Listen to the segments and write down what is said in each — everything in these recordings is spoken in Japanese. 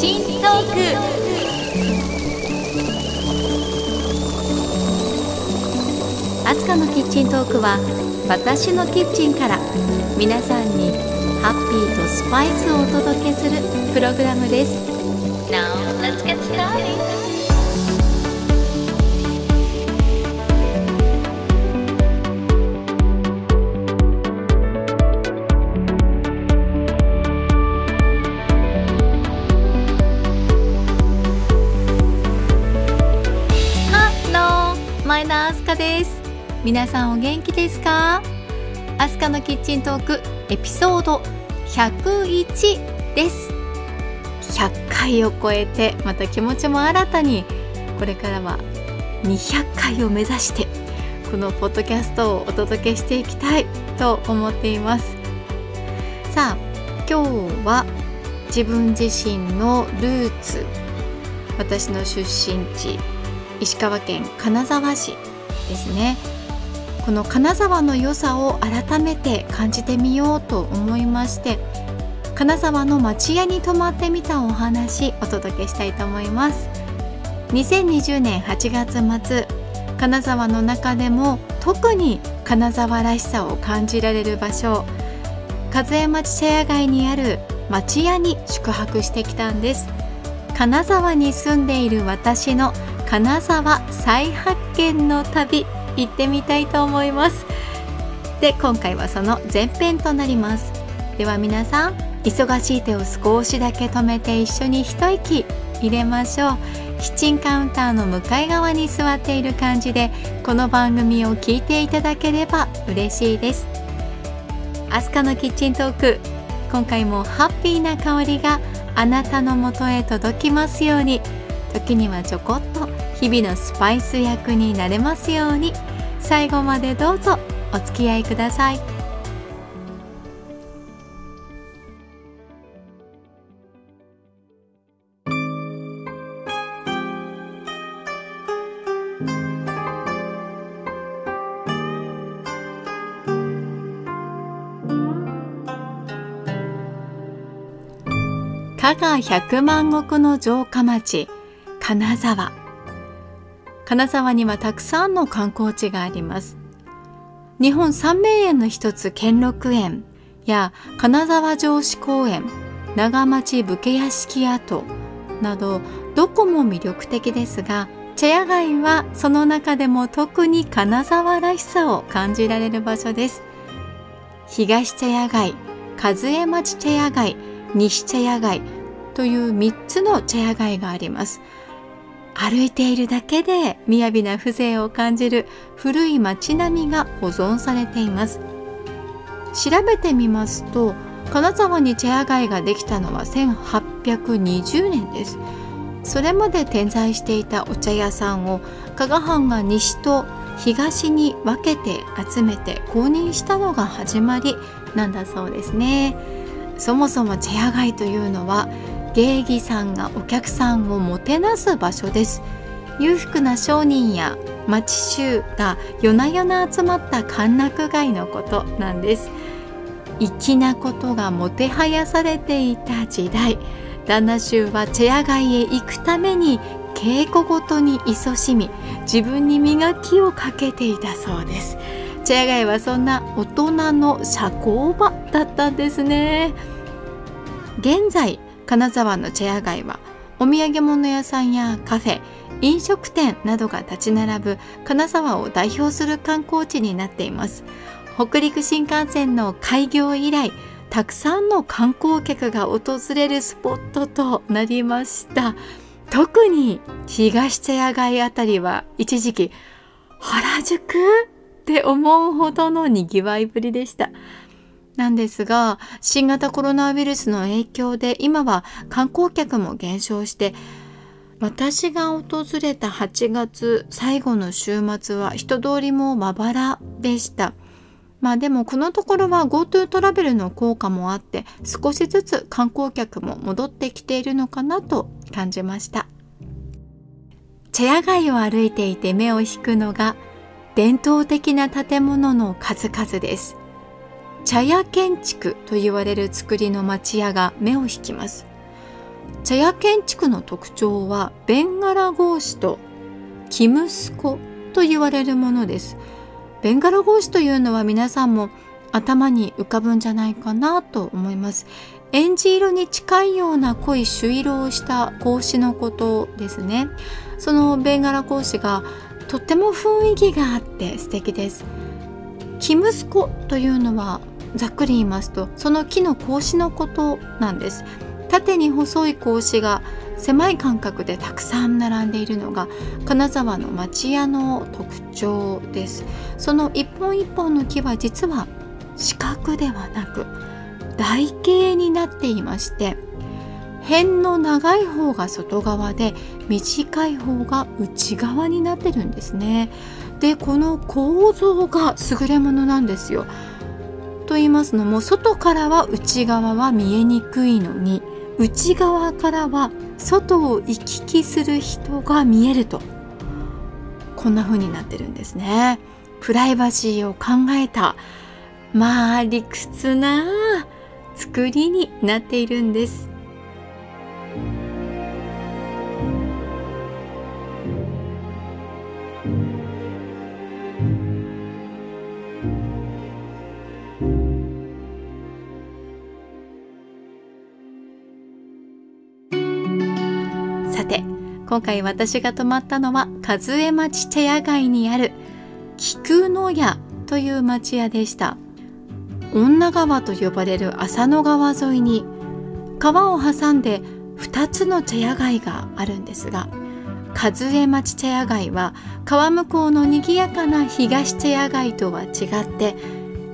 新トーク。アスカのキッチントークは私のキッチンから皆さんにハッピーとスパイスをお届けするプログラムです。Now 皆さんお元気ですか？明日香のキッチントークエピソード101です。100回を超えてまた気持ちも新たにこれからは200回を目指してこのポッドキャストをお届けしていきたいと思っています。さあ今日は自分自身のルーツ私の出身地石川県金沢市ですね。この金沢の良さを改めて感じてみようと思いまして金沢の町屋に泊まってみたお話お届けしたいと思います。2020年8月末金沢の中でも特に金沢らしさを感じられる場所和江町茶屋街にある町屋に宿泊してきたんです。金沢に住んでいる私の金沢再発見の旅行ってみたいと思います。で今回はその前編となります。では皆さん忙しい手を少しだけ止めて一緒に一息入れましょう。キッチンカウンターの向かい側に座っている感じでこの番組を聞いていただければ嬉しいです。アスカのキッチントーク今回もハッピーな香りがあなたのもとへ届きますように。時にはちょこっと日々のスパイス役になれますように。最後までどうぞお付き合いください。加賀百万石の城下町金沢。金沢にはたくさんの観光地があります。日本三名園の一つ兼六園や金沢城址公園長町武家屋敷跡などどこも魅力的ですが茶屋街はその中でも特に金沢らしさを感じられる場所です。東茶屋街和江町茶屋街西茶屋街という3つの茶屋街があります。歩いているだけで雅な風情を感じる古い街並みが保存されています。調べてみますと金沢に茶屋街ができたのは1820年です。それまで点在していたお茶屋さんを加賀藩が西と東に分けて集めて公認したのが始まりなんだそうですね。そもそも茶屋街というのは芸妓さんがお客さんをもてなす場所です。裕福な商人や町衆が夜な夜な集まった歓楽街のことなんです。粋なことがもてはやされていた時代旦那衆は茶屋街へ行くために稽古ごとに勤しみ自分に磨きをかけていたそうです。茶屋街はそんな大人の社交場だったんですね。現在金沢の茶屋街はお土産物屋さんやカフェ飲食店などが立ち並ぶ金沢を代表する観光地になっています。北陸新幹線の開業以来たくさんの観光客が訪れるスポットとなりました。特に東茶屋街あたりは一時期原宿って思うほどのにぎわいぶりでした。なんですが新型コロナウイルスの影響で今は観光客も減少して私が訪れた8月最後の週末は人通りもまばらでした。まあでもこのところは GoTo トラベルの効果もあって少しずつ観光客も戻ってきているのかなと感じました。茶屋街を歩いていて目を引くのが伝統的な建物の数々です。茶屋建築と言われる造りの町屋が目を引きます。茶屋建築の特徴はベンガラ格子とキムスコと言われるものです。ベンガラ格子というのは皆さんも頭に浮かぶんじゃないかなと思います。エンジ色に近いような濃い朱色をした格子のことですね。そのベンガラ格子がとっても雰囲気があって素敵です。キムスコというのはざっくり言いますとその木の格子のことなんです。縦に細い格子が狭い間隔でたくさん並んでいるのが金沢の町屋の特徴です。その一本一本の木は実は四角ではなく台形になっていまして辺の長い方が外側で短い方が内側になってるんですね。でこの構造が優れものなんですよ。と言いますのも外からは内側は見えにくいのに内側からは外を行き来する人が見えると。こんな風になってるんですね。プライバシーを考えた。まあ理屈な作りになっているんです。今回私が泊まったのは和江町茶屋街にある菊の屋という町屋でした。女川と呼ばれる浅野川沿いに川を挟んで2つの茶屋街があるんですが和江町茶屋街は川向こうの賑やかな東茶屋街とは違って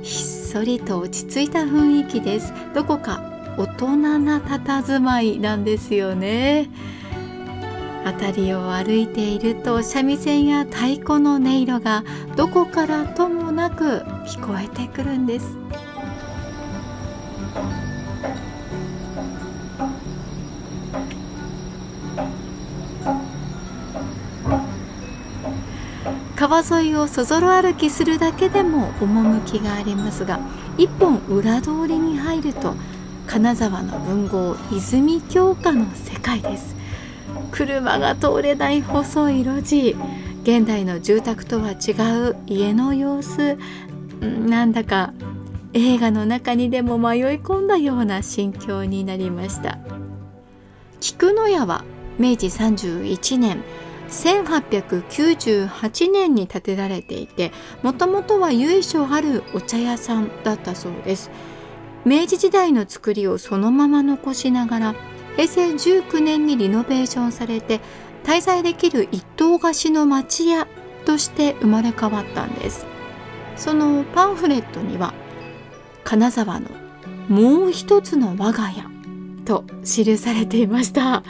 ひっそりと落ち着いた雰囲気です。どこか大人な佇まいなんですよね。辺りを歩いていると三味線や太鼓の音色がどこからともなく聞こえてくるんです。川沿いをそぞろ歩きするだけでも趣がありますが一本裏通りに入ると金沢の文豪泉鏡花の世界です。車が通れない細い路地。現代の住宅とは違う家の様子。なんだか映画の中にでも迷い込んだような心境になりました。菊の屋は明治31年1898年に建てられていてもともとは由緒あるお茶屋さんだったそうです。明治時代の作りをそのまま残しながら平成19年にリノベーションされて滞在できる一棟貸しの町屋として生まれ変わったんです。そのパンフレットには金沢のもう一つの我が家と記されていました。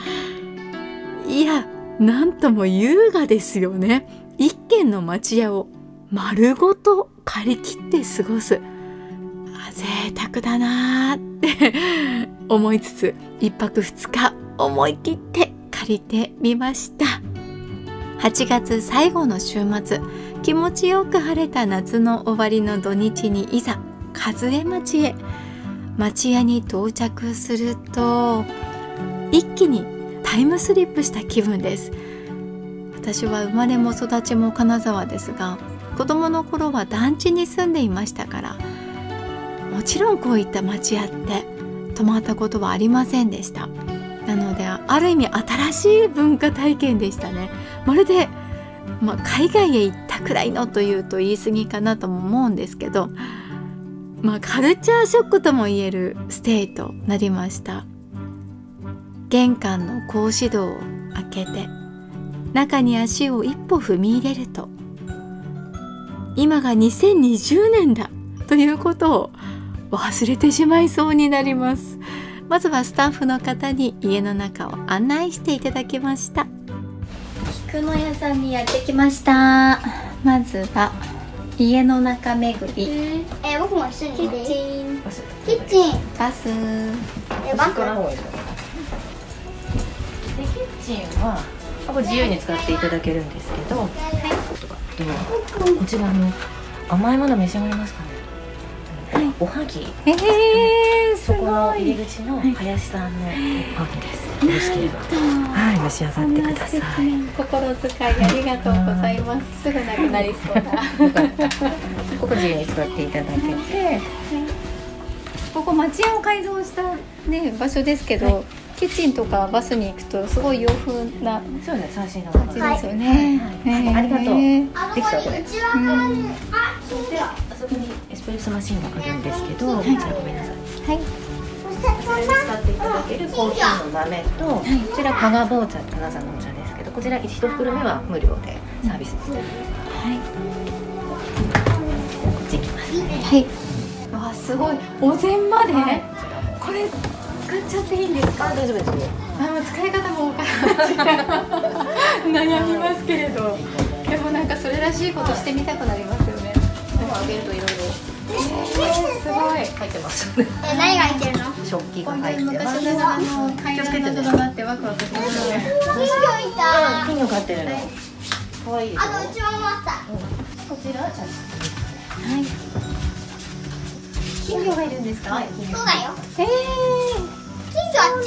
いやなんとも優雅ですよね。一軒の町屋を丸ごと借り切って過ごす。贅沢だなーって。思いつつ一泊二日思い切って借りてみました。8月最後の週末気持ちよく晴れた夏の終わりの土日にいざ和江町へ。町屋に到着すると一気にタイムスリップした気分です。私は生まれも育ちも金沢ですが子供の頃は団地に住んでいましたからもちろんこういった町屋って泊まったことはありませんでした。なのである意味新しい文化体験でしたね。まるで、まあ、海外へ行ったくらいのというと言い過ぎかなとも思うんですけどまあカルチャーショックともいえるステイとなりました。玄関の格子戸を開けて中に足を一歩踏み入れると今が2020年だということを忘れてしまいそうになります。まずはスタッフの方に家の中を案内していただきました。菊の屋さんにやってきました。まずは家の中巡り、えー、僕も一緒にキッチン。キッチン。バス。えバス？でキッチンはこれ自由に使っていただけるんですけど、はい、とこちらの甘いもの召し上がりますか？おはぎ。えー、すそこごの入いり口の林さんのおはぎです。よろしければはい。召し上そがってください。な心遣いありがとうございます。すぐなくなりそうな。ここ自由に使ってい。ただけてここ町屋を改造したね場所ですけど、はキッチンとかバスに行くとすごい洋風なそうね。最新の感じですよね、はい。はい。へーありがとう。あできたこれあそこにエスプレッソマシンがあるんですけど、こちらごめんなさい。はい。そしてそんな使っていただけるコーヒーの豆と、こちら加賀棒茶金沢のお茶ですけどこちら一袋目は無料でサービスしております。はい。こっち行きますはい。わあすごい。お膳まで、はい。これ使っちゃっていいんですか？あ大丈夫ですよ。あの使い方も分からない。悩みますけれど。でもなんかそれらしいことしてみたくなりますあげるとい。ろいろ、すごい。入ってますよねえ何が入ってるの食器が入ってますう昔ながらの階段などだなってワクワクしますね金魚い。た金魚飼ってるの可愛い。あとうちもあったこちらじゃはい。金魚がい。るんですか、そうだよへえ金魚あっち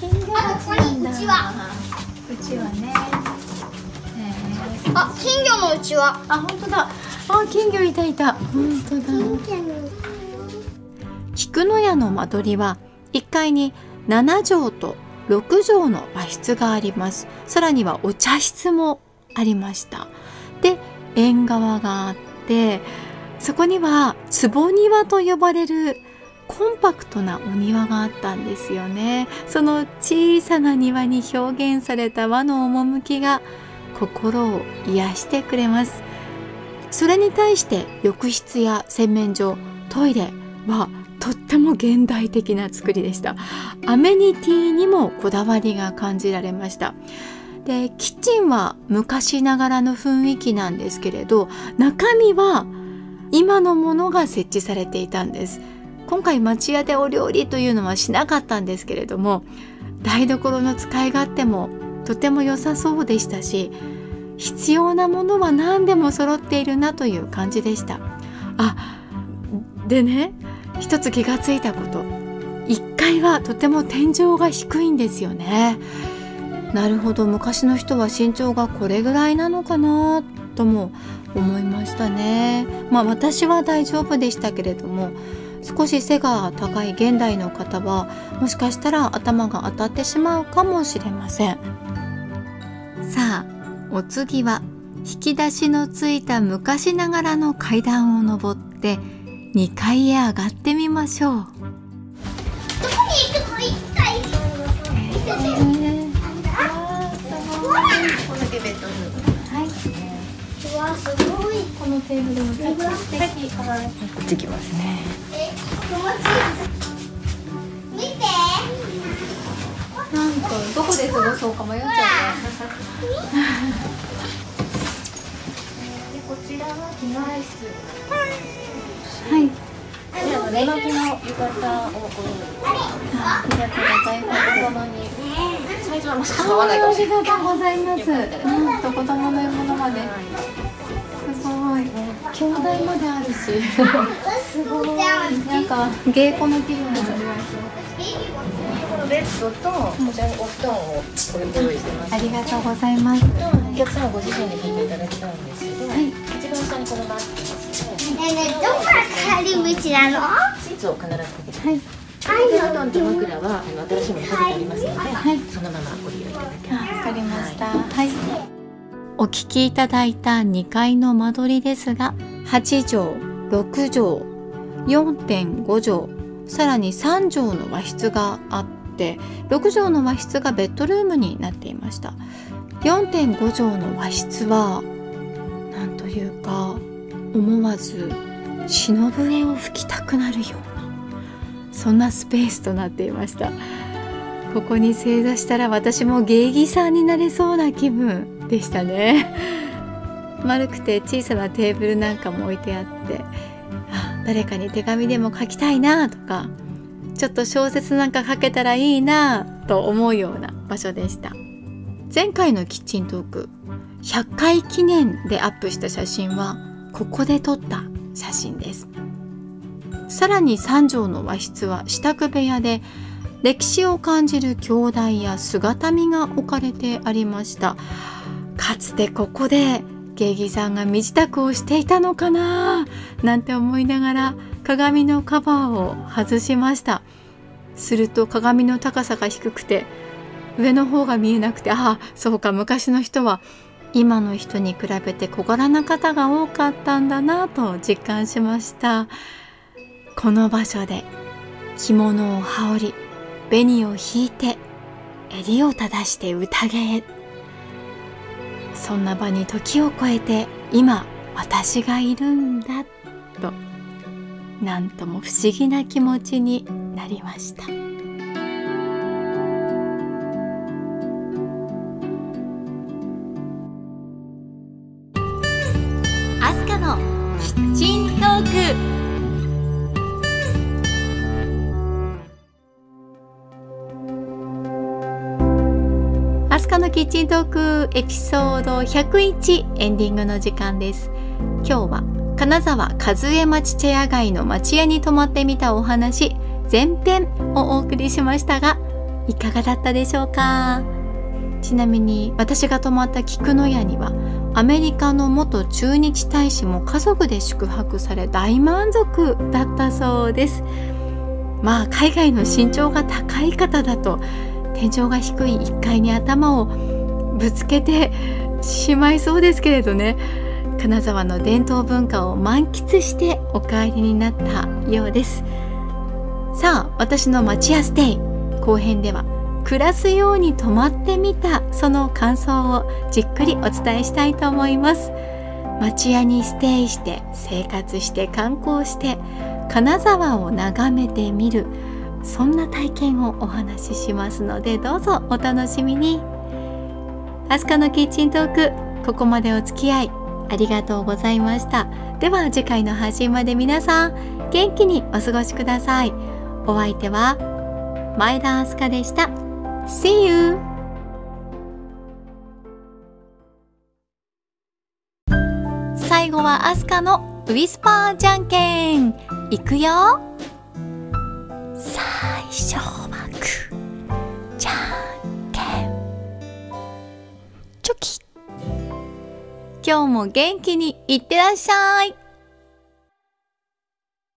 金魚あとここにうちわうちわねあ金魚のうちわあ本当だ。あ金魚いたいた。本当だ。菊の屋の間取りは1階に7畳と6畳の和室があります。さらにはお茶室もありました。で縁側があってそこには坪庭と呼ばれるコンパクトなお庭があったんですよね。その小さな庭に表現された和の趣が心を癒してくれます。それに対して浴室や洗面所トイレはとっても現代的な作りでした。アメニティにもこだわりが感じられました。でキッチンは昔ながらの雰囲気なんですけれど中身は今のものが設置されていたんです。今回町屋でお料理というのはしなかったんですけれども台所の使い勝手もとても良さそうでしたし必要なものは何でも揃っているなという感じでした。あでね一つ気がついたこと。1階はとても天井が低いんですよね。なるほど昔の人は身長がこれぐらいなのかなとも思いましたね。まあ私は大丈夫でしたけれども少し背が高い現代の方はもしかしたら頭が当たってしまうかもしれません。さあお次は引き出しのついた昔ながらの階段を上って2階へ上がってみましょう。どこに行くの？一回見せてほらこんだけベッドルームはいうわすごい。このテーブルもちょっと素敵。こっち行きますね過ごそうか迷っちゃうねでこちらは着替え室はいであの寝巻きの浴衣をありがとうございます。子供にサイズはもしかしたら合あわないかもあしれないりがとうございます。す。なんと子供のものまです。ごい兄弟まであるしす。ごいなんか芸妓の気分が味わこのベッドとこちらにお布団をご用意してます。ありがとうございます。お客様ご自身で引いていただきたいんですけど、はい。一番下にこのマットですね。ねえねえどこから帰り道なの？シーツを必ずかけてはい。で布団と枕はあの新しいものかけてありますので、はい。そのままご利用いただけます。わかりました。はい。お聞きいただいた2階の間取りですが、8畳、6畳、4.5畳、さらに3畳の和室があって、6畳の和室がベッドルームになっていました。4.5畳の和室は、なんというか、思わず忍笛を吹きたくなるような、そんなスペースとなっていました。ここに正座したら私も芸妓さんになれそうな気分でしたね丸くて小さなテーブルなんかも置いてあってあ誰かに手紙でも書きたいなとかちょっと小説なんか書けたらいいなと思うような場所でした。前回のキッチントーク100回記念でアップした写真はここで撮った写真です。さらに三畳の和室は支度部屋で歴史を感じる兄弟や姿見が置かれてありました。かつてここで芸妓さんが身支度をしていたのかななんて思いながら鏡のカバーを外しました。すると鏡の高さが低くて上の方が見えなくてああそうか昔の人は今の人に比べて小柄な方が多かったんだなと実感しました。この場所で着物を羽織り紅を引いて襟を正して宴へ。そんな場に時を超えて今私がいるんだ。と。なんとも不思議な気持ちになりました。アスカのキッチントーク。アスカのキッチントークエピソード101エンディングの時間です。今日は金沢和江町チェア街の町屋に泊まってみたお話前編をお送りしましたがいかがだったでしょうか？ちなみに私が泊まった菊の屋にはアメリカの元駐日大使も家族で宿泊され大満足だったそうです。まあ海外の身長が高い方だと天井が低い1階に頭をぶつけてしまいそうですけれどね。金沢の伝統文化を満喫してお帰りになったようです。さあ私の町屋ステイ後編では暮らすように泊まってみたその感想をじっくりお伝えしたいと思います町屋にステイして生活して観光して金沢を眺めて。みるそんな体験をお話ししますのでどうぞお楽しみに。アスカのキッチントークここまでお付き合い。ありがとうございました。では次回の配信まで皆さん元気にお過ごしください。お相手は前田明日香でした。See you! 最後はアスカのウィスパーじゃんけん。いくよ。最初はグーじゃんけん。チョキ。今日も元気にいってらっしゃい。